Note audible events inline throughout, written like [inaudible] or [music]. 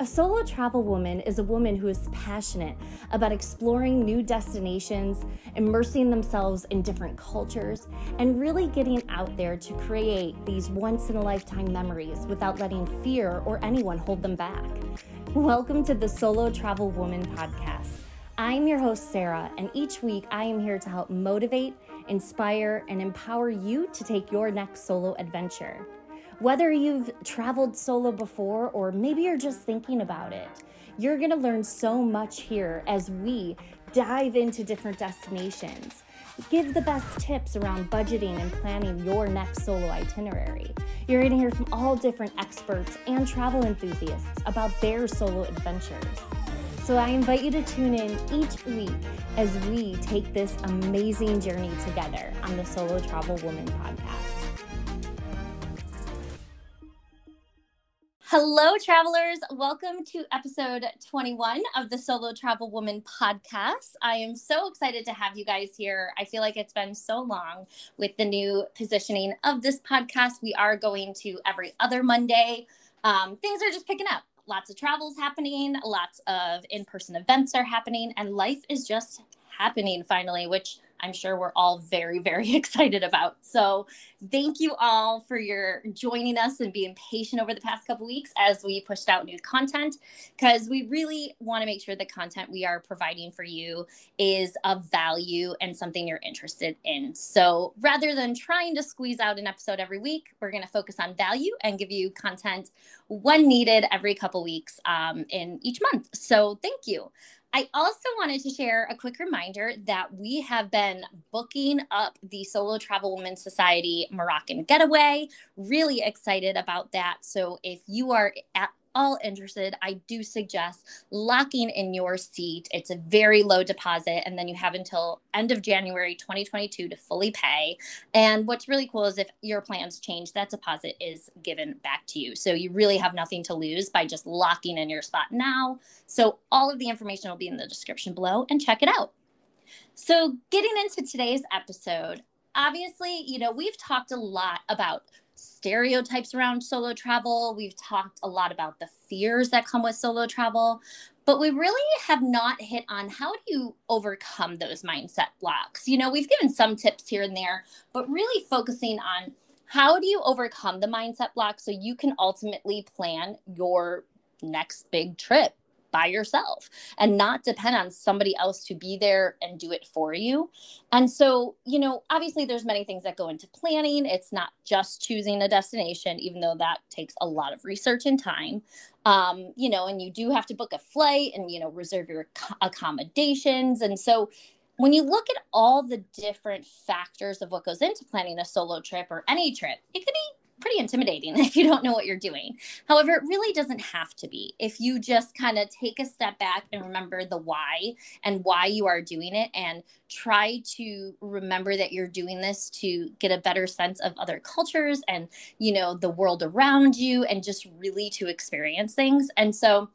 A solo travel woman is a woman who is passionate about exploring new destinations, immersing themselves in different cultures, and really getting out there to create these once in a lifetime memories without letting fear or anyone hold them back. Welcome to the Solo Travel Woman podcast. I'm your host, Sarah, and each week I am here to help motivate, inspire, and empower you to take your next solo adventure. Whether you've traveled solo before or maybe you're just thinking about it, you're going to learn so much here as we dive into different destinations. Give the best tips around budgeting and planning your next solo itinerary. You're going to hear from all different experts and travel enthusiasts about their solo adventures. So I invite you to tune in each week as we take this amazing journey together on the Solo Travel Woman podcast. Hello, travelers. Welcome to episode 21 of the Solo Travel Woman podcast. I am so excited to have you guys here. I feel like it's been so long with the new positioning of this podcast. We are going to every other Monday. Um, things are just picking up. Lots of travels happening, lots of in person events are happening, and life is just happening finally, which I'm sure we're all very, very [laughs] excited about. So, thank you all for your joining us and being patient over the past couple weeks as we pushed out new content because we really want to make sure the content we are providing for you is of value and something you're interested in. So, rather than trying to squeeze out an episode every week, we're going to focus on value and give you content when needed every couple weeks um, in each month. So, thank you. I also wanted to share a quick reminder that we have been booking up the Solo Travel Women Society Moroccan Getaway. Really excited about that. So if you are at all interested, I do suggest locking in your seat. It's a very low deposit, and then you have until end of January 2022 to fully pay. And what's really cool is if your plans change, that deposit is given back to you. So you really have nothing to lose by just locking in your spot now. So all of the information will be in the description below, and check it out. So, getting into today's episode, obviously, you know, we've talked a lot about stereotypes around solo travel. We've talked a lot about the fears that come with solo travel, but we really have not hit on how do you overcome those mindset blocks. You know, we've given some tips here and there, but really focusing on how do you overcome the mindset block so you can ultimately plan your next big trip by yourself and not depend on somebody else to be there and do it for you. And so, you know, obviously there's many things that go into planning. It's not just choosing a destination, even though that takes a lot of research and time. Um, you know, and you do have to book a flight and, you know, reserve your accommodations. And so, when you look at all the different factors of what goes into planning a solo trip or any trip, it could be pretty intimidating [laughs] if you don't know what you're doing. However, it really doesn't have to be. If you just kind of take a step back and remember the why and why you are doing it and try to remember that you're doing this to get a better sense of other cultures and, you know, the world around you and just really to experience things. And so,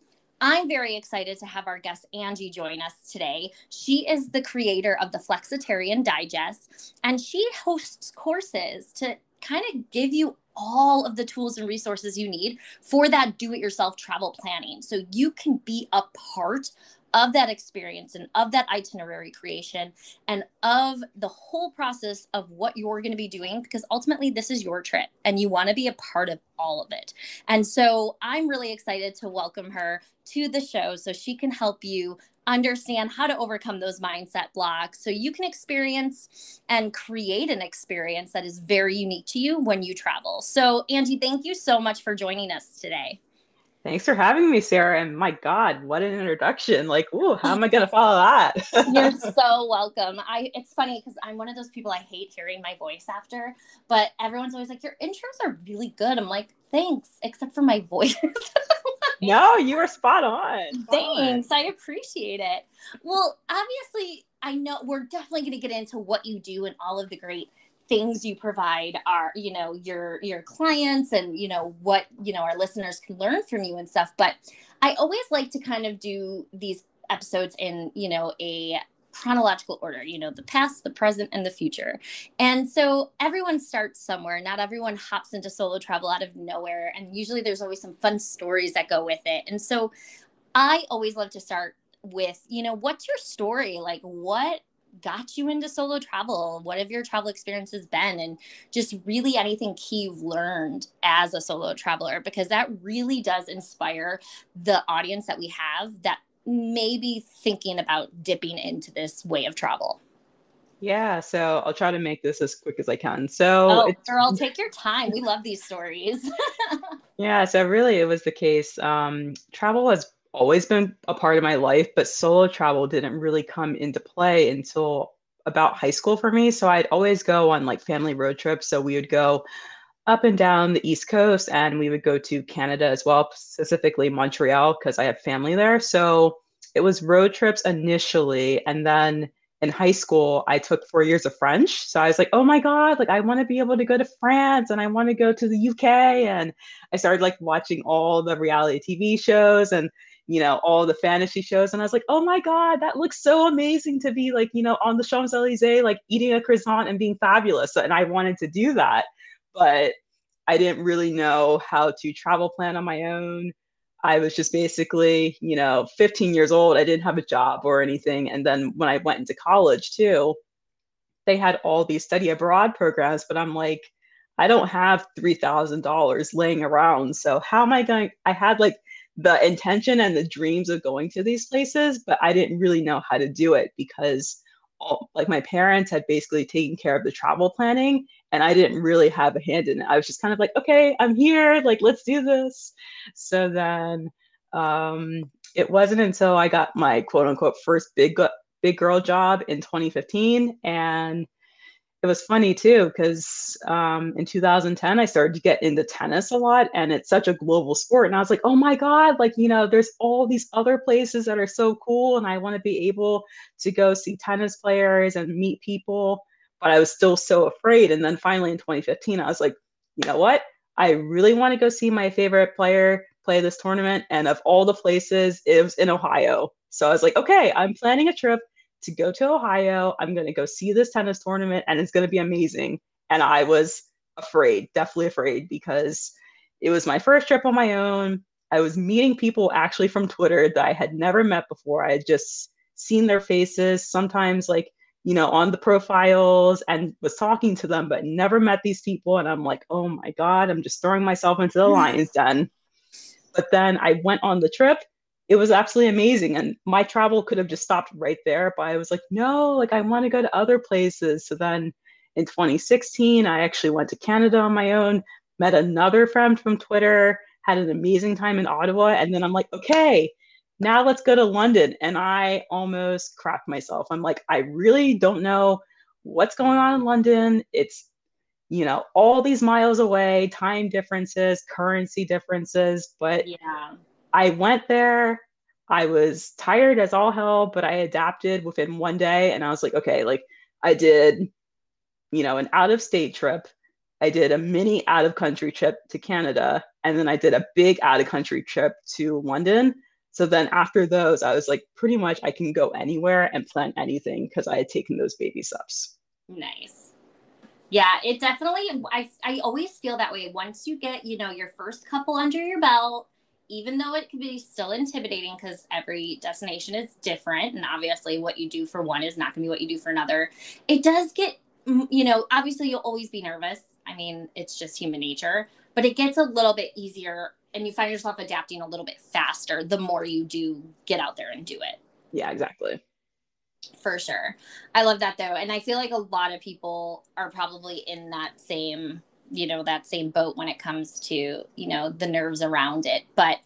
I'm very excited to have our guest Angie join us today. She is the creator of the Flexitarian Digest, and she hosts courses to kind of give you all of the tools and resources you need for that do it yourself travel planning. So you can be a part of that experience and of that itinerary creation and of the whole process of what you're going to be doing because ultimately this is your trip and you want to be a part of all of it. And so I'm really excited to welcome her to the show so she can help you understand how to overcome those mindset blocks so you can experience and create an experience that is very unique to you when you travel. So, Angie, thank you so much for joining us today. Thanks for having me, Sarah. And my God, what an introduction! Like, ooh, how am I going [laughs] to follow that? You're [laughs] so welcome. I it's funny because I'm one of those people I hate hearing my voice after, but everyone's always like, "Your intros are really good." I'm like, "Thanks," except for my [laughs] voice. no, you were spot on. Thanks. I appreciate it. Well, obviously, I know we're definitely going to get into what you do and all of the great things you provide are you know your your clients and you know what you know our listeners can learn from you and stuff but i always like to kind of do these episodes in you know a chronological order, you know, the past, the present, and the future. And so everyone starts somewhere. Not everyone hops into solo travel out of nowhere. And usually there's always some fun stories that go with it. And so I always love to start with, you know, what's your story? Like, what got you into solo travel? What have your travel experiences been? And just really anything key you've learned as a solo traveler, because that really does inspire the audience that we have that may be thinking about dipping into this way of travel. Yeah, so I'll try to make this as quick as I can. So, oh, girl, take your time. We love these stories. [laughs] yeah, so really, it was the case. Um, travel has always been a part of my life, but solo travel didn't really come into play until about high school for me. So I'd always go on like family road trips. So we would go up and down the East Coast and we would go to Canada as well, specifically Montreal, because I have family there. So it was road trips initially. And then in high school, I took four years of French. So I was like, oh my God, like I want to be able to go to France and I want to go to the UK. And I started like watching all the reality TV shows and you know, all the fantasy shows. And I was like, oh my God, that looks so amazing to be like, you know, on the Champs Elysees, like eating a croissant and being fabulous. And I wanted to do that. But I didn't really know how to travel plan on my own. I was just basically, you know, 15 years old. I didn't have a job or anything. And then when I went into college too, they had all these study abroad programs, but I'm like, I don't have $3,000 laying around. So how am I going? I had like the intention and the dreams of going to these places, but I didn't really know how to do it because all, like my parents had basically taken care of the travel planning and I didn't really have a hand in it. I was just kind of like, okay, I'm here, like let's do this. So then um it wasn't until I got my quote unquote first big big girl job in 2015 and it was funny too because um, in 2010 i started to get into tennis a lot and it's such a global sport and i was like oh my god like you know there's all these other places that are so cool and i want to be able to go see tennis players and meet people but i was still so afraid and then finally in 2015 i was like you know what? I really want to go see my favorite player play this tournament and of all the places it was in ohio. So i was like okay i'm planning a trip to go to Ohio. I'm going to go see this tennis tournament and it's going to be amazing. And I was afraid, definitely afraid, because it was my first trip on my own. I was meeting people actually from Twitter that I had never met before. I had just seen their faces, sometimes like, you know, on the profiles and was talking to them, but never met these people. And I'm like, oh my God, I'm just throwing myself into the [laughs] lion's den. But then I went on the trip it was absolutely amazing. And my travel could have just stopped right there, but I was like, no, like I want to go to other places. So then in 2016, I actually went to Canada on my own, met another friend from Twitter, had an amazing time in Ottawa. And then I'm like, okay, now let's go to London. And I almost cracked myself. I'm like, I really don't know what's going on in London. It's, you know, all these miles away, time differences, currency differences. But yeah I went there. I was tired as all hell, but I adapted within one day and I was like, okay, like I did, you know, an out of state trip. I did a mini out of country trip to Canada. And then I did a big out of country trip to London. So then after those, I was like, pretty much I can go anywhere and plan anything because I had taken those baby steps. Nice. Yeah, it definitely, I, I always feel that way. Once you get, you know, your first couple under your belt, even though it can be still intimidating because every destination is different and obviously what you do for one is not going to be what you do for another it does get mm, you know obviously you'll always be nervous. I mean it's just human nature but it gets a little bit easier and you find yourself adapting a little bit faster the more you do get out there and do it. Yeah exactly. For sure. I love that though and i feel like a lot of people are probably in that same you know that same boat when it comes to you know the nerves around it. But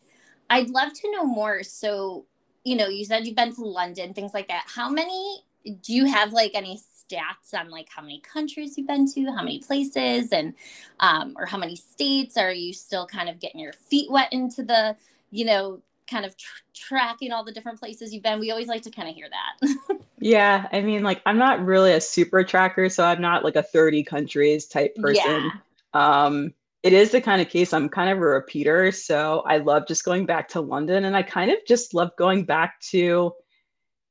i'd love to know more. So you know you said you've been to london things like that. How many do you have like any stats on like how many countries you've been to how many places and um, or how many states? Are you still kind of getting your feet wet into the you know kind of tr- tracking all the different places you've been? We always like to kind of hear that. [laughs] Yeah i mean like i'm not really a super tracker so i'm not like a 30 countries type person. yeah. Um, it is the kind of case I'm kind of a repeater. So I love just going back to London and I kind of just love going back to,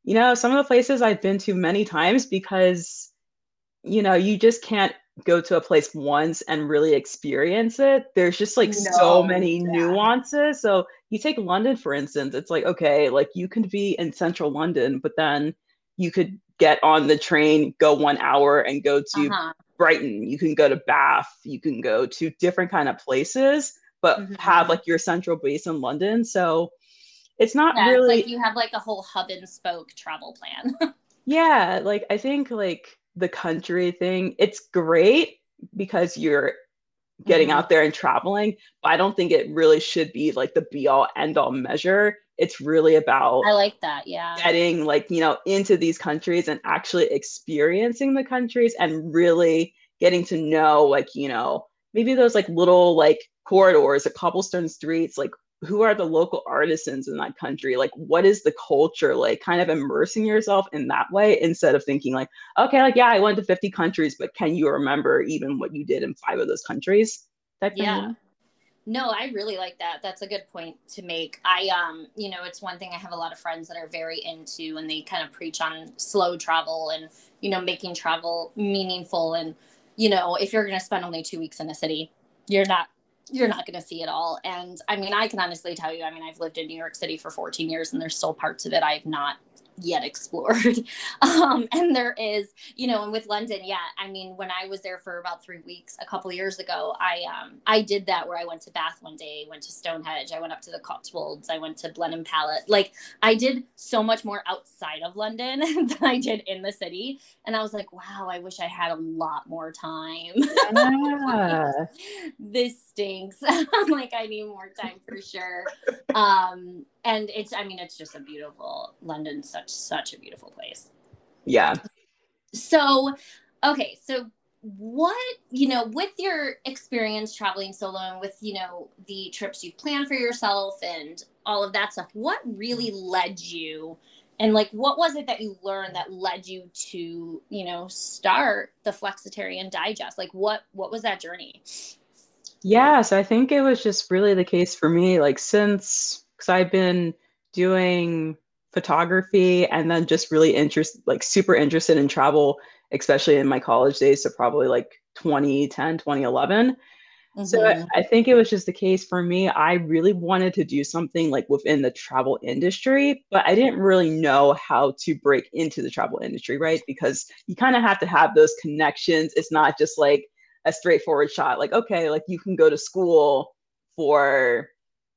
you know, some of the places I've been to many times because, you know, you just can't go to a place once and really experience it. There's just like no, so many yeah. nuances. So you take London, for instance, it's like, okay, like you can be in central London, but then you could get on the train, go one hour and go to uh-huh. Brighton. You can go to Bath. You can go to different kind of places, but mm-hmm. have like your central base in London. So it's not yeah, really it's like you have like a whole hub and spoke travel plan. [laughs] yeah, like I think like the country thing, it's great because you're getting mm-hmm. out there and traveling, but I don't think it really should be like the be all end all measure. It's really about I like that, yeah. Getting like, you know, into these countries and actually experiencing the countries and really getting to know like, you know, maybe those like little like corridors, the cobblestone streets, like who are the local artisans in that country like what is the culture like kind of immersing yourself in that way instead of thinking like okay like yeah i went to 50 countries but can you remember even what you did in five of those countries yeah thing? No i really like that. That's a good point to make. I um you know it's one thing i have a lot of friends that are very into and they kind of preach on slow travel and you know making travel meaningful. And you know if you're going to spend only two weeks in a city you're not you're not going to see it all. And I mean, I can honestly tell you, I mean, I've lived in New York City for 14 years and there's still parts of it I've not yet explored. [laughs] um, and there is, you know, and with London, yeah, I mean, when I was there for about three weeks a couple years ago, I um, I did that where I went to Bath one day, went to Stonehenge, I went up to the Cotswolds, I went to Blenheim Palace. Like I did so much more outside of London [laughs] than I did in the city, and I was like, wow, I wish I had a lot more time. Yeah. [laughs] this stinks. I'm like, I need more time for sure. Um, and it's i mean it's just a beautiful London. london's such such a beautiful place. Yeah. So okay so what you know with your experience traveling solo and with you know the trips you've planned for yourself and all of that stuff what really led you and like what was it that you learned that led you to you know start the flexitarian digest? Like what what was that journey? Yeah so i think it was just really the case for me like since because I've been doing photography and then just really interested, like super interested in travel, especially in my college days. So probably like 2010, 2011. Mm-hmm. So I, I think it was just the case for me. I really wanted to do something like within the travel industry, but I didn't really know how to break into the travel industry, right? Because you kind of have to have those connections. It's not just like a straightforward shot, like, okay, like you can go to school for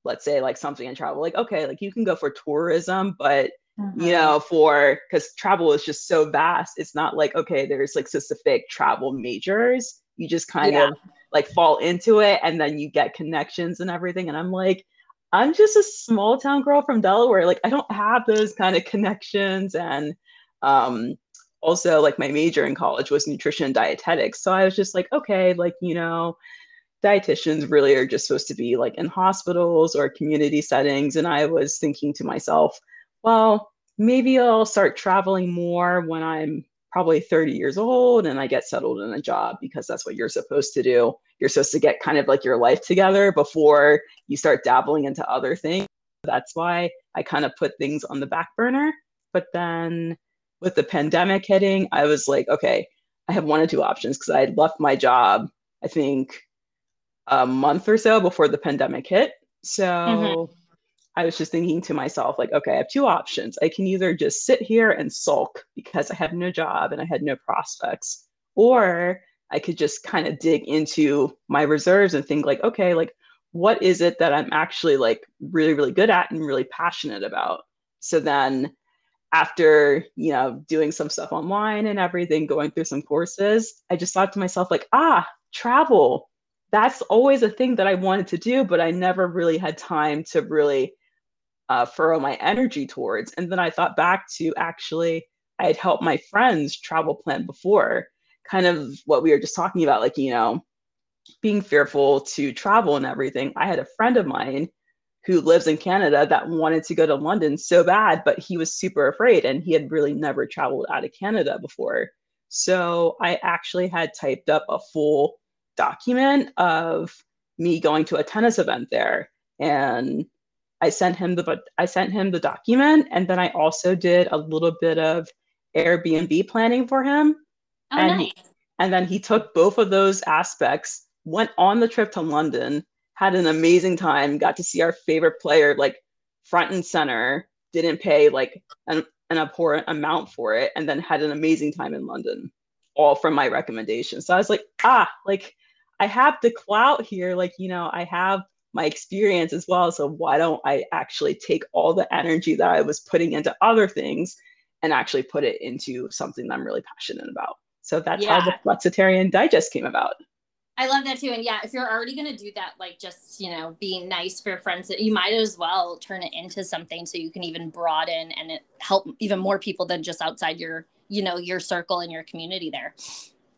let's say like something in travel like okay like you can go for tourism but mm-hmm. you know for because travel is just so vast it's not like okay there's like specific travel majors you just kind yeah. of like fall into it and then you get connections and everything and i'm like i'm just a small town girl from delaware like i don't have those kind of connections and um also like my major in college was nutrition and dietetics so i was just like okay like you know dietitians really are just supposed to be like in hospitals or community settings. And I was thinking to myself, well, maybe I'll start traveling more when I'm probably 30 years old and I get settled in a job because that's what you're supposed to do. You're supposed to get kind of like your life together before you start dabbling into other things. That's why I kind of put things on the back burner. But then with the pandemic hitting, I was like, okay, I have one or two options because I had left my job, I think a month or so before the pandemic hit. So mm-hmm. I was just thinking to myself, like, okay, I have two options. I can either just sit here and sulk because I have no job and I had no prospects, or I could just kind of dig into my reserves and think, like, okay, like, what is it that I'm actually like really, really good at and really passionate about? So then after you know doing some stuff online and everything going through some courses i just thought to myself like ah travel that's always a thing that I wanted to do, but I never really had time to really uh, furrow my energy towards. And then I thought back to actually, I had helped my friends travel plan before, kind of what we were just talking about, like, you know, being fearful to travel and everything. I had a friend of mine who lives in Canada that wanted to go to London so bad, but he was super afraid and he had really never traveled out of Canada before. So I actually had typed up a full document of me going to a tennis event there and I sent him the I sent him the document, and then I also did a little bit of Airbnb planning for him. Oh, and nice. and then he took both of those aspects, went on the trip to London, had an amazing time, got to see our favorite player like front and center, didn't pay like an, an abhorrent amount for it, and then had an amazing time in London, all from my recommendation. So I was like, ah, like I have the clout here, like you know, I have my experience as well. So why don't I actually take all the energy that I was putting into other things and actually put it into something that I'm really passionate about? So that's Yeah. how the Flexitarian Digest came about. I love that too. And yeah, if you're already going to do that, like just, you know, being nice for friends, you might as well turn it into something so you can even broaden and it help even more people than just outside your, you know, your circle and your community there.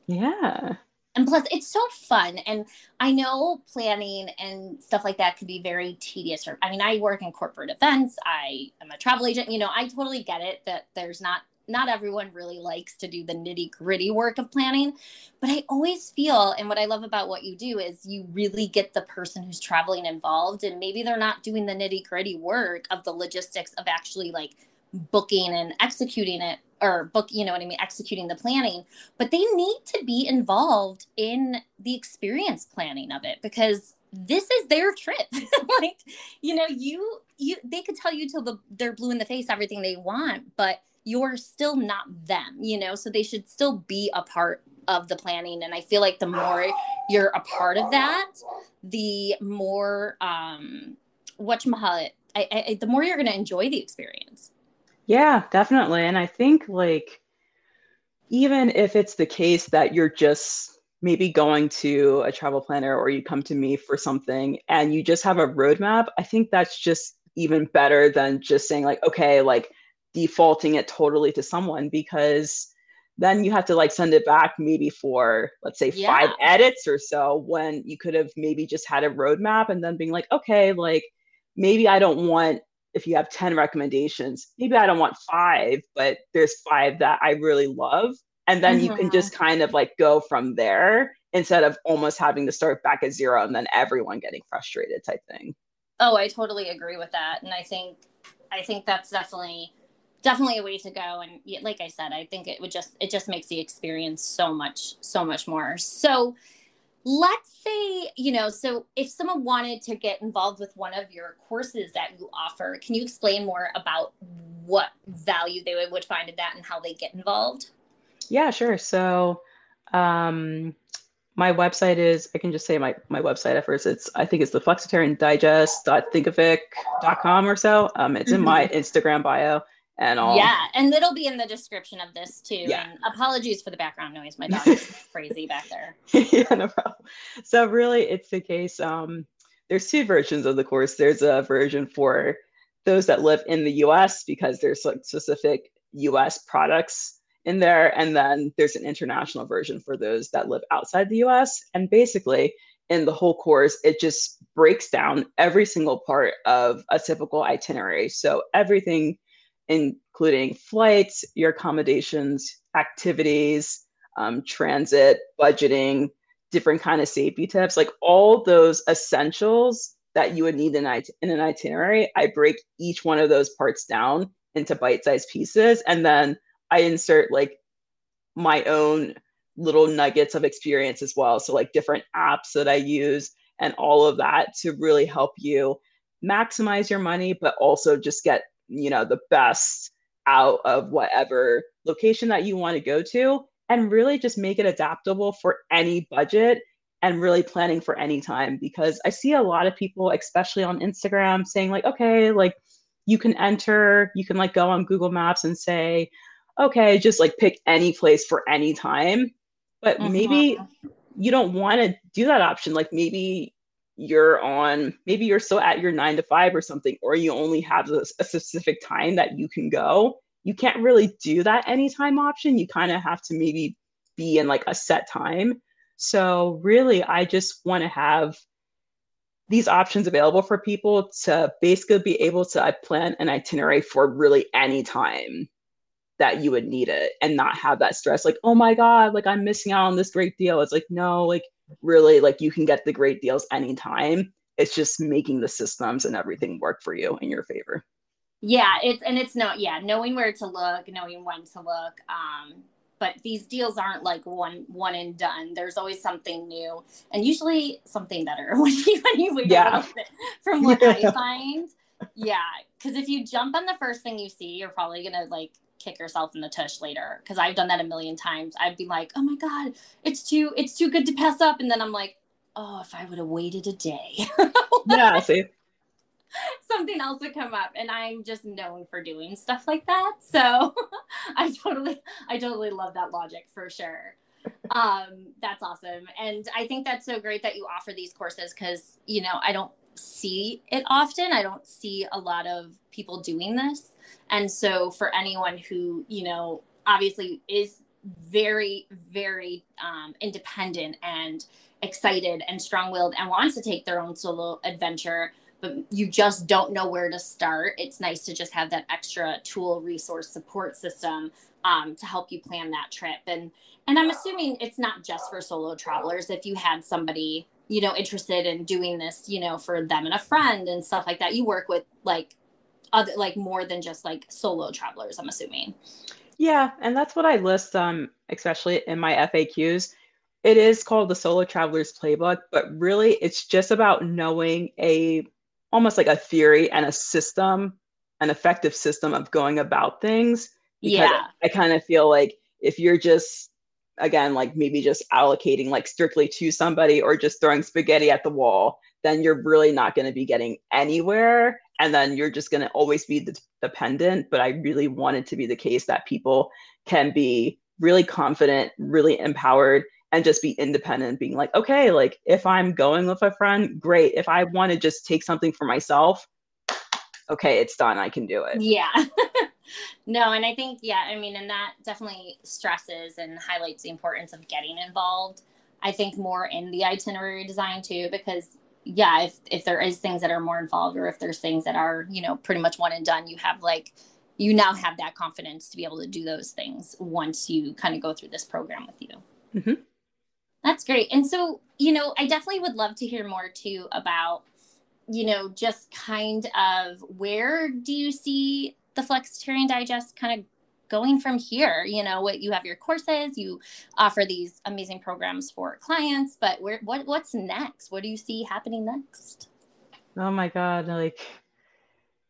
Yeah. And plus, it's so fun. And I know planning and stuff like that could be very tedious. Or, I mean, I work in corporate events. I am a travel agent. You know, I totally get it that there's not not everyone really likes to do the nitty gritty work of planning. But I always feel, and what I love about what you do is you really get the person who's traveling involved, and maybe they're not doing the nitty gritty work of the logistics of actually like booking and executing it or book you know what i mean executing the planning but they need to be involved in the experience planning of it because this is their trip. [laughs] Like you know you you they could tell you till the, they're blue in the face everything they want but you're still not them you know? So they should still be a part of the planning. And i feel like the more you're a part of that the more um what I, I, the more you're going to enjoy the experience Yeah, definitely. And I think like even if it's the case that you're just maybe going to a travel planner or you come to me for something and you just have a roadmap, I think that's just even better than just saying like, okay, like defaulting it totally to someone because then you have to like send it back maybe for let's say five edits or so when you could have maybe just had a roadmap and then being like, okay, like maybe I don't want if you have 10 recommendations, maybe I don't want five, but there's five that I really love. And then you can just mm-hmm. kind of like go from there instead of almost having to start back at zero and then everyone getting frustrated type thing. Oh, I totally agree with that, and I think I think that's definitely definitely a way to go. And like I said, I think it would just it just makes the experience so much so much more. So let's say you know so if someone wanted to get involved with one of your courses that you offer can you explain more about what value they would, find in that and how they get involved Yeah, sure. So um my website is I can just say my my website at first. It's I think it's the flexitarian digest.thinkific.com or so. Um it's in my Instagram bio and all yeah and it'll be in the description of this too Yeah. and apologies for the background noise my dog is [laughs] crazy back there [laughs] yeah, no problem. So really, it's the case. Um, there's two versions of the course. There's a version for those that live in the U.S. because there's like specific U.S. products in there, and then there's an international version for those that live outside the U.S. And basically, in the whole course, it just breaks down every single part of a typical itinerary. So everything, including flights, your accommodations, activities um, transit, budgeting, different kind of safety tips, like all those essentials that you would need in, it- in an itinerary. I break each one of those parts down into bite-sized pieces, and then I insert like my own little nuggets of experience as well. So like different apps that I use and all of that to really help you maximize your money, but also just get you know the best out of whatever location that you want to go to and really just make it adaptable for any budget and really planning for any time because I see a lot of people, especially on Instagram, saying, like, okay, like you can enter, you can like go on Google Maps and say, okay, just like pick any place for any time. But mm-hmm. maybe you don't want to do that option. Like maybe you're on, maybe you're still at your nine to five or something, or you only have a, a specific time that you can go you can't really do that anytime option. You kind of have to maybe be in like a set time. So, really, I just want to have these options available for people to basically be able to uh, plan an itinerary for really any time that you would need it and not have that stress like, oh my God, like I'm missing out on this great deal. It's like, no, like really, like you can get the great deals anytime it's just making the systems and everything work for you in your favor yeah it's and it's not yeah knowing where to look knowing when to look um but these deals aren't like one one and done there's always something new and usually something better [laughs] when you when you wait yeah. [laughs] from what yeah. i [laughs] find yeah because if you jump on the first thing you see you're probably gonna like kick yourself in the tush later because i've done that a million times. I'd be like oh my god it's too it's too good to pass up. And then i'm like oh if i would have waited a day. [laughs] Yeah see? Something else would come up and i'm just known for doing stuff like that. So [laughs] i totally i totally love that logic for sure. Um that's awesome. And i think that's so great that you offer these courses because you know i don't see it often i don't see a lot of people doing this and so for anyone who you know obviously is very very um, independent and excited and strong-willed and wants to take their own solo adventure but you just don't know where to start, it's nice to just have that extra tool, resource, support system um, to help you plan that trip. And and I'm assuming it's not just for solo travelers. If you had somebody you know interested in doing this, you know, for them and a friend and stuff like that, you work with like other like more than just like solo travelers. I'm assuming. Yeah, and that's what I list, um, especially in my FAQs. It is called the Solo Traveler's Playbook, but really it's just about knowing a almost like a theory and a system, an effective system of going about things. yeah. I kind of feel like if you're just again like maybe just allocating like strictly to somebody or just throwing spaghetti at the wall then you're really not going to be getting anywhere. And then you're just going to always be de- dependent. But i really want it to be the case that people can be really confident really empowered and just be independent being like okay like if i'm going with a friend great. If i want to just take something for myself okay it's done. I can do it. Yeah [laughs] no and i think yeah i mean and that definitely stresses and highlights the importance of getting involved i think more in the itinerary design too because yeah if if there is things that are more involved or if there's things that are you know pretty much one and done you have like you now have that confidence to be able to do those things once you kind of go through this program with you mm-hmm. That's great. And so, you know, I definitely would love to hear more too about, you know, just kind of where do you see the Flexitarian Digest kind of going from here? You know, what you have your courses, you offer these amazing programs for clients, but where what what's next? What do you see happening next? Oh my God, like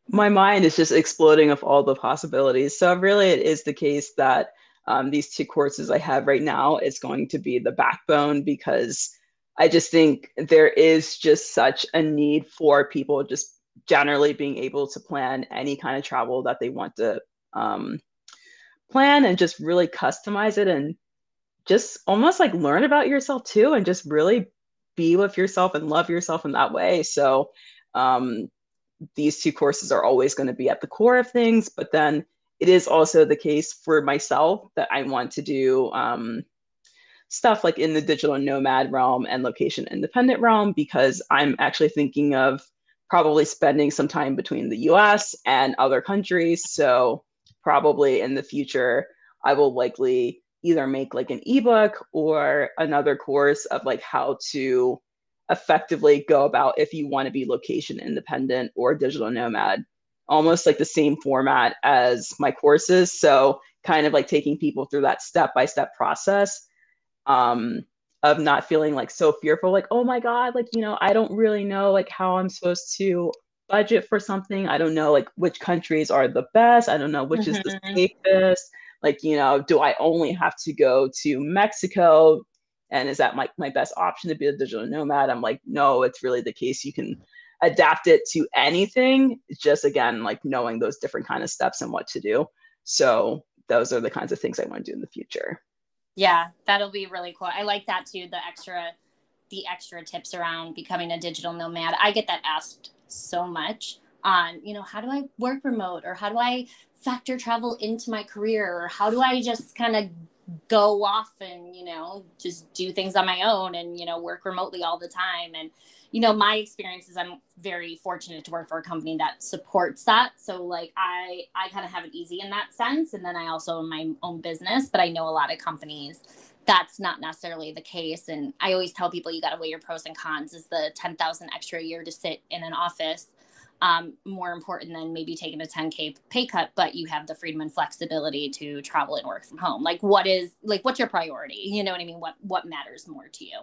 my mind is just exploding of all the possibilities. So really it is the case that um, these two courses I have right now is going to be the backbone because I just think there is just such a need for people just generally being able to plan any kind of travel that they want to um, plan and just really customize it and just almost like learn about yourself too and just really be with yourself and love yourself in that way. So um, these two courses are always going to be at the core of things, but then it is also the case for myself that I want to do um, stuff like in the digital nomad realm and location independent realm because I'm actually thinking of probably spending some time between the US and other countries. So, probably in the future, I will likely either make like an ebook or another course of like how to effectively go about if you want to be location independent or digital nomad almost like the same format as my courses. So kind of like taking people through that step by step process um, of not feeling like so fearful, like, oh my God, like, you know, I don't really know like how I'm supposed to budget for something. I don't know like which countries are the best. I don't know which mm-hmm. is the mm-hmm. safest. Like, you know, do I only have to go to Mexico? And is that my, my best option to be a digital nomad? I'm like, no, it's really the case. You can adapt it to anything just again like knowing those different kind of steps and what to do so those are the kinds of things i want to do in the future yeah that'll be really cool. I like that too the extra the extra tips around becoming a digital nomad. I get that asked so much on you know how do i work remote or how do i factor travel into my career or how do i just kind of go off and you know just do things on my own and you know work remotely all the time and you know my experience is i'm very fortunate to work for a company that supports that. So like i i kind of have it easy in that sense and then i also own my own business but i know a lot of companies that's not necessarily the case and i always tell people you got to weigh your pros and cons. Is the 10000 extra a year to sit in an office um, more important than maybe taking a 10k pay cut but you have the freedom and flexibility to travel and work from home? Like what is like what's your priority? You know what i mean? What what matters more to you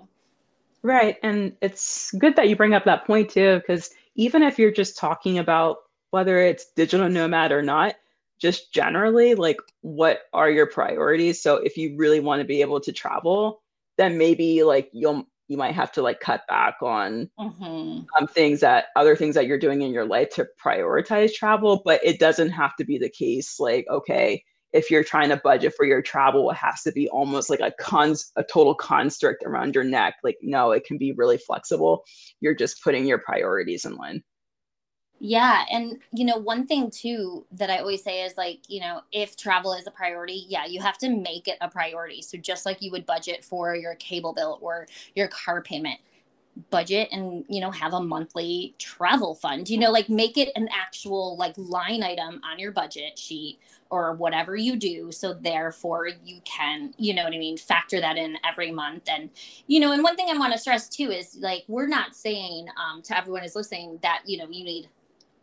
right and it's good that you bring up that point too because even if you're just talking about whether it's digital nomad or not just generally like what are your priorities so if you really want to be able to travel then maybe like you'll you might have to like cut back on mm-hmm. um, things that other things that you're doing in your life to prioritize travel but it doesn't have to be the case like okay if you're trying to budget for your travel it has to be almost like a cons a total construct around your neck like no it can be really flexible you're just putting your priorities in line yeah. And, you know, one thing too that I always say is like, you know, if travel is a priority, yeah, you have to make it a priority. So just like you would budget for your cable bill or your car payment, budget and, you know, have a monthly travel fund, you know, like make it an actual like line item on your budget sheet or whatever you do. So therefore you can, you know what I mean, factor that in every month. And, you know, and one thing I want to stress too is like, we're not saying um, to everyone who's listening that, you know, you need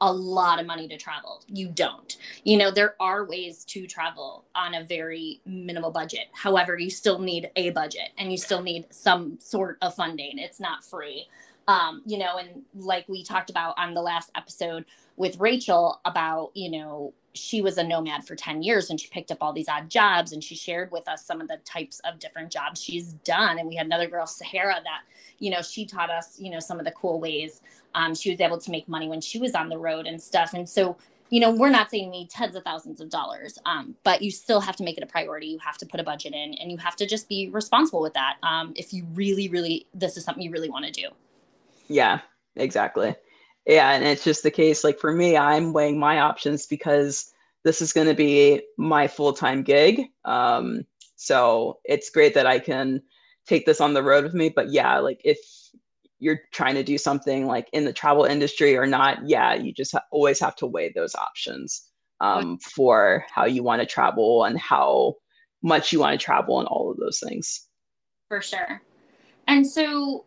a lot of money to travel. You don't. You know, there are ways to travel on a very minimal budget. However, you still need a budget and you still need some sort of funding. It's not free. Um, you know, and like we talked about on the last episode with Rachel about, you know, she was a nomad for 10 years and she picked up all these odd jobs and she shared with us some of the types of different jobs she's done. And we had another girl, Sahara, that, you know, she taught us, you know, some of the cool ways um, she was able to make money when she was on the road and stuff. And so, you know, we're not saying you need tens of thousands of dollars, um, but you still have to make it a priority. You have to put a budget in and you have to just be responsible with that. Um, if you really, really, this is something you really want to do. Yeah, exactly. Yeah. And it's just the case, like for me, I'm weighing my options because this is going to be my full time gig. Um, so it's great that I can take this on the road with me. But yeah, like if you're trying to do something like in the travel industry or not, yeah, you just ha- always have to weigh those options um, for how you want to travel and how much you want to travel and all of those things. For sure. And so,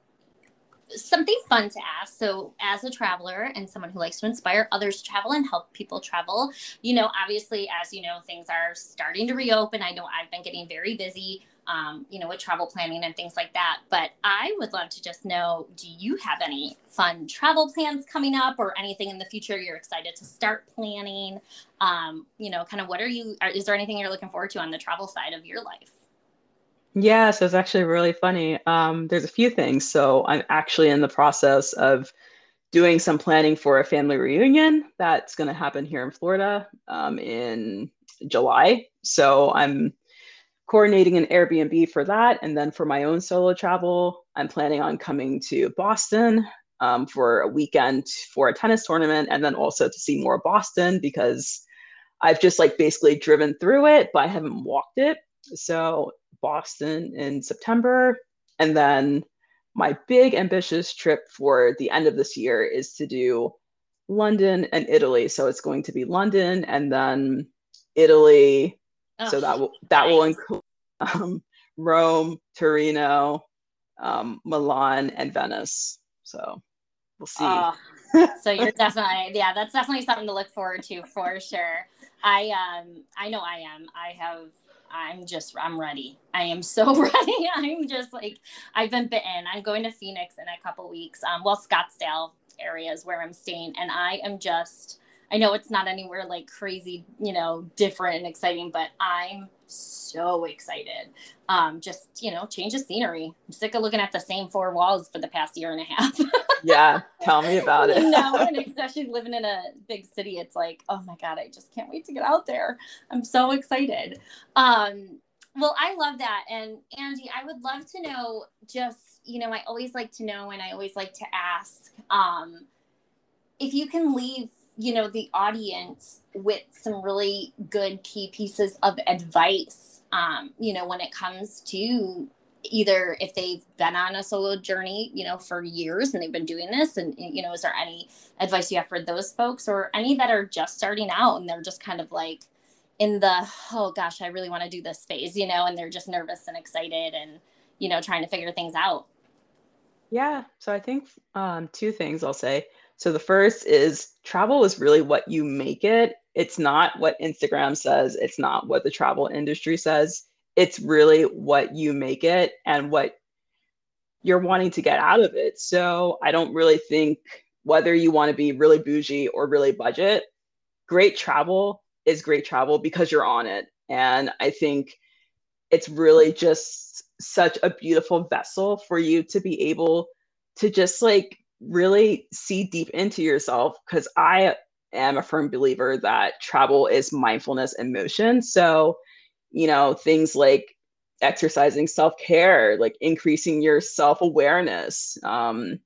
something fun to ask. So, as a traveler and someone who likes to inspire others to travel and help people travel, you know, obviously, as you know, things are starting to reopen. I know I've been getting very busy um, you know, with travel planning and things like that. But I would love to just know do you have any fun travel plans coming up or anything in the future you're excited to start planning? Um, you know, kind of what are you, is there anything you're looking forward to on the travel side of your life? Yeah, so it's actually really funny. Um, there's a few things. So I'm actually in the process of doing some planning for a family reunion that's going to happen here in Florida um, in July. So I'm coordinating an Airbnb for that. And then for my own solo travel, I'm planning on coming to Boston um, for a weekend for a tennis tournament and then also to see more Boston because I've just like basically driven through it, but I haven't walked it. So Boston in September. And then my big ambitious trip for the end of this year is to do London and Italy. So it's going to be London and then Italy, Oh, so that will that nice. will include um, Rome, Torino, um, Milan, and Venice. So we'll see. [laughs] So you're definitely yeah, that's definitely something to look forward to for sure. I um I know I am. I have I'm just I'm ready. I am so [laughs] ready. I'm just like I've been bitten. I'm going to Phoenix in a couple weeks. Um well Scottsdale areas where I'm staying and I am just I know it's not anywhere like crazy, you know, different and exciting, but I'm so excited. Um, just, you know, change of scenery. I'm sick of looking at the same four walls for the past year and a half. [laughs] yeah, tell me about it. no, and especially living in a big city, it's like, oh my God, I just can't wait to get out there. I'm so excited. Um, well, I love that. And Angie, I would love to know just, you know, I always like to know and I always like to ask um, if you can leave you know the audience with some really good key pieces of advice um, you know, when it comes to either if they've been on a solo journey, you know, for years and they've been doing this, and you know, is there any advice you have for those folks, or any that are just starting out and they're just kind of like in the oh gosh, I really want to do this phase, you know, and they're just nervous and excited and you know trying to figure things out. Yeah, so I think um, two things I'll say. So the first is travel is really what you make it. It's not what Instagram says. It's not what the travel industry says. It's really what you make it and what you're wanting to get out of it. So I don't really think whether you want to be really bougie or really budget, great travel is great travel because you're on it. And I think it's really just such a beautiful vessel for you to be able to just like really see deep into yourself because I am a firm believer that travel is mindfulness and motion. So, you know, things like exercising self care, like increasing your self awareness, um,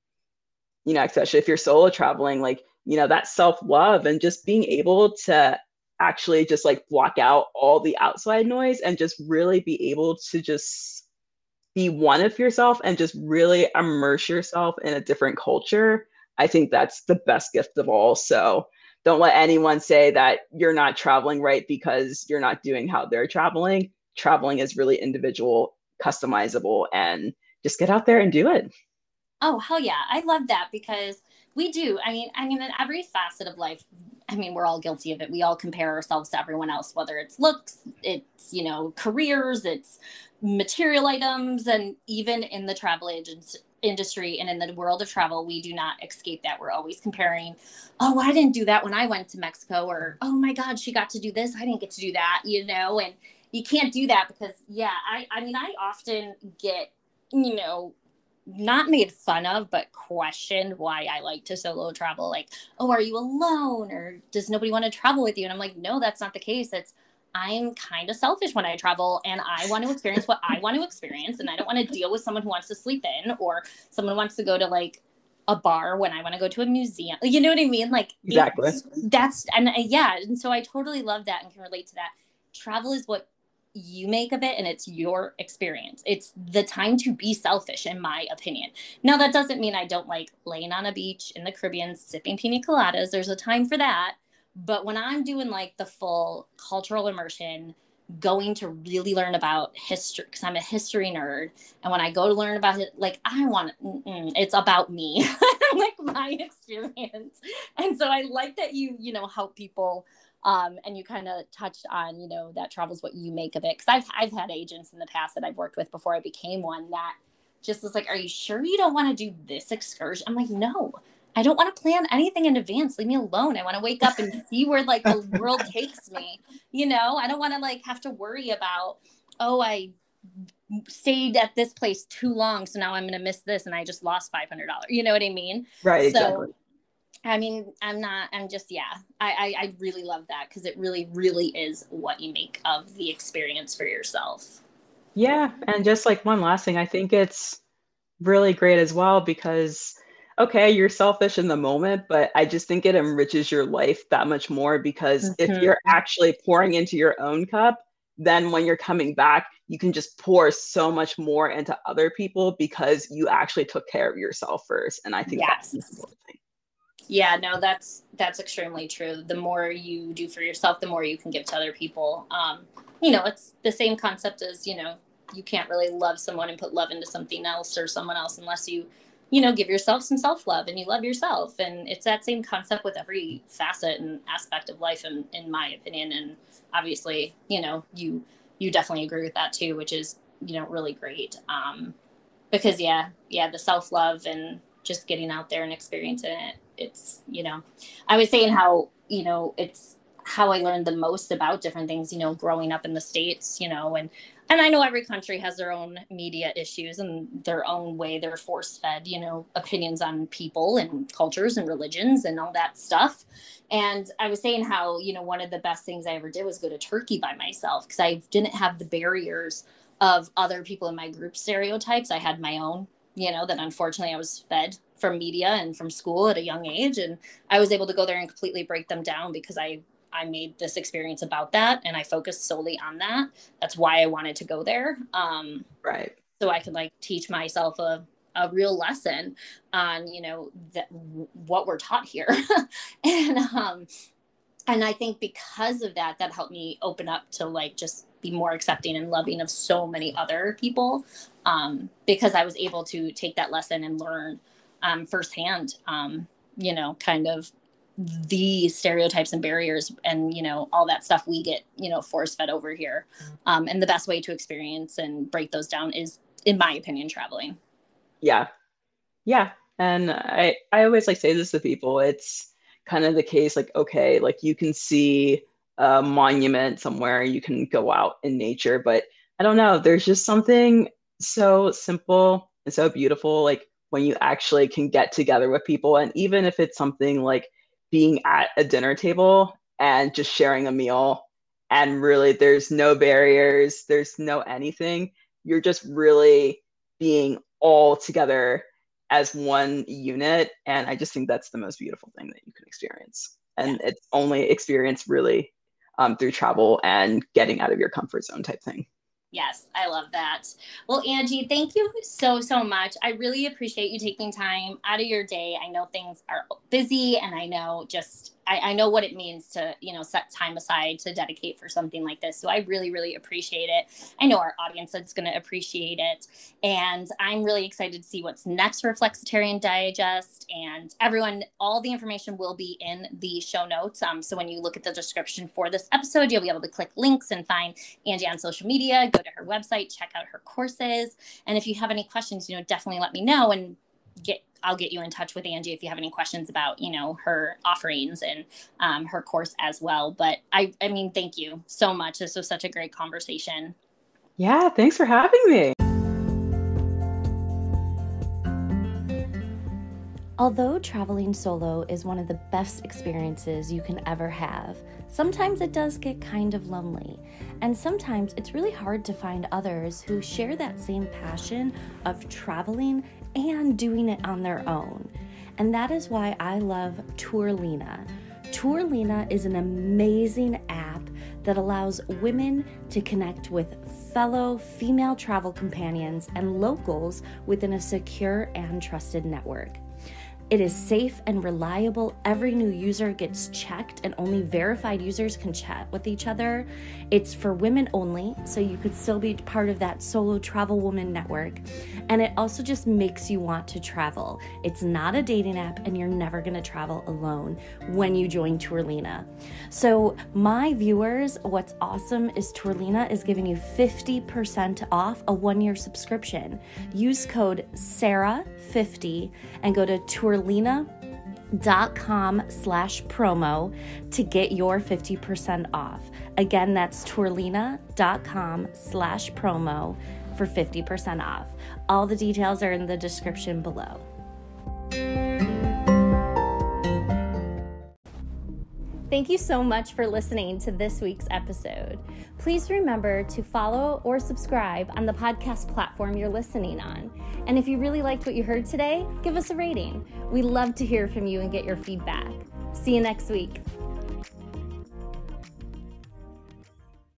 you know, especially if you're solo traveling, like, you know, that self love and just being able to actually just like block out all the outside noise and just really be able to just be one of yourself and just really immerse yourself in a different culture, I think that's the best gift of all. So don't let anyone say that you're not traveling right because you're not doing how they're traveling. Traveling is really individual, customizable, and just get out there and do it. Oh, hell yeah. I love that because we do. I mean, I mean, in every facet of life, I mean, we're all guilty of it. We all compare ourselves to everyone else, whether it's looks, it's, you know, careers, it's material items and even in the travel agents industry and in the world of travel we do not escape that. We're always comparing oh i didn't do that when i went to mexico or oh my god she got to do this. I didn't get to do that you know? And you can't do that because yeah i i mean i often get you know not made fun of but questioned why i like to solo travel like oh are you alone? or does nobody want to travel with you? And i'm like no that's not the case. It's I'm kind of selfish when I travel and I want to experience what I want to experience. And I don't want to deal with someone who wants to sleep in or someone wants to go to like a bar when I want to go to a museum. You know what I mean? Like, exactly. That's, and uh, yeah. And so I totally love that and can relate to that. Travel is what you make of it and it's your experience. It's the time to be selfish, in my opinion. Now, that doesn't mean I don't like laying on a beach in the Caribbean sipping pina coladas. There's a time for that. But when I'm doing like the full cultural immersion, going to really learn about history because I'm a history nerd. And when I go to learn about it, like I want it's about me, [laughs] like my experience. And so I like that you, you know, help people. Um, and you kind of touched on, you know, that travel's what you make of it. Cause I've, I've had agents in the past that I've worked with before I became one that just was like, are you sure you don't want to do this excursion? I'm like, no, I don't want to plan anything in advance. Leave me alone. I want to wake up and [laughs] see where like the world takes me. You know, I don't want to like have to worry about, oh, I stayed at this place too long, so now I'm going to miss this and I just lost $500. You know what I mean? Right, so, exactly. I mean, I'm not, I'm just, yeah, I, I, I really love that because it really, really is what you make of the experience for yourself. Yeah. And just like one last thing, I think it's really great as well because okay, you're selfish in the moment, but I just think it enriches your life that much more because mm-hmm. if you're actually pouring into your own cup, then when you're coming back, you can just pour so much more into other people because you actually took care of yourself first. And I think yes. that's the important thing. Yeah, no, that's that's extremely true. The more you do for yourself, the more you can give to other people. Um, you know, it's the same concept as, you know, you can't really love someone and put love into something else or someone else unless you you know give yourself some self-love and you love yourself. And it's that same concept with every facet and aspect of life in, in my opinion. And obviously you know you you definitely agree with that too which is you know really great. Um because yeah yeah the self-love and just getting out there and experiencing it it's you know i was saying how you know it's how I learned the most about different things, you know, growing up in the States, you know, and and I know every country has their own media issues and their own way they're force fed, you know, opinions on people and cultures and religions and all that stuff. And I was saying how, you know, one of the best things I ever did was go to Turkey by myself because I didn't have the barriers of other people in my group stereotypes. I had my own, you know, that unfortunately I was fed from media and from school at a young age. And I was able to go there and completely break them down because I I made this experience about that and I focused solely on that. That's why I wanted to go there. Um, right. So I could like teach myself a, a real lesson on, you know, that what we're taught here. [laughs] and, um, and I think because of that, that helped me open up to like just be more accepting and loving of so many other people um, because I was able to take that lesson and learn um, firsthand, um, you know, kind of the stereotypes and barriers and you know all that stuff we get you know force fed over here. Um, and the best way to experience and break those down is in my opinion traveling. Yeah. Yeah. And i i always like say this to people it's kind of the case like okay like you can see a monument somewhere you can go out in nature but i don't know there's just something so simple and so beautiful like when you actually can get together with people and even if it's something like being at a dinner table and just sharing a meal and really there's no barriers there's no anything. You're just really being all together as one unit. And i just think that's the most beautiful thing that you can experience. And it's only experienced really um, through travel and getting out of your comfort zone type thing Yes, I love that. Well, Angie, thank you so, so much. I really appreciate you taking time out of your day. I know things are busy and I know just I, I, know what it means to you know set time aside to dedicate for something like this. So i really really appreciate it. I know our audience is going to appreciate it. And i'm really excited to see what's next for flexitarian digest. And everyone all the information will be in the show notes. Um, so when you look at the description for this episode you'll be able to click links and find angie on social media. Go to her website check out her courses. And if you have any questions you know definitely let me know and get I'll get you in touch with Angie if you have any questions about, you know, her offerings and um, her course as well. But I, I mean, thank you so much. This was such a great conversation. Yeah, thanks for having me. Although traveling solo is one of the best experiences you can ever have, sometimes it does get kind of lonely. And sometimes it's really hard to find others who share that same passion of traveling and doing it on their own. And that is why I love Tourlina. Tourlina is an amazing app that allows women to connect with fellow female travel companions and locals within a secure and trusted network. It is safe and reliable. Every new user gets checked, and only verified users can chat with each other. It's for women only, so you could still be part of that solo travel woman network. And it also just makes you want to travel. It's not a dating app, and you're never going to travel alone when you join Tourlina. So, my viewers, what's awesome is Tourlina is giving you 50% off a one year subscription. Use code SARAH50 and go to Tourlina tourlina.com slash promo to get your 50% off. Again, that's tourlina.com slash promo for 50% off. All the details are in the description below. Thank you so much for listening to this week's episode. Please remember to follow or subscribe on the podcast platform you're listening on. And if you really liked what you heard today, give us a rating. We love to hear from you and get your feedback. See you next week.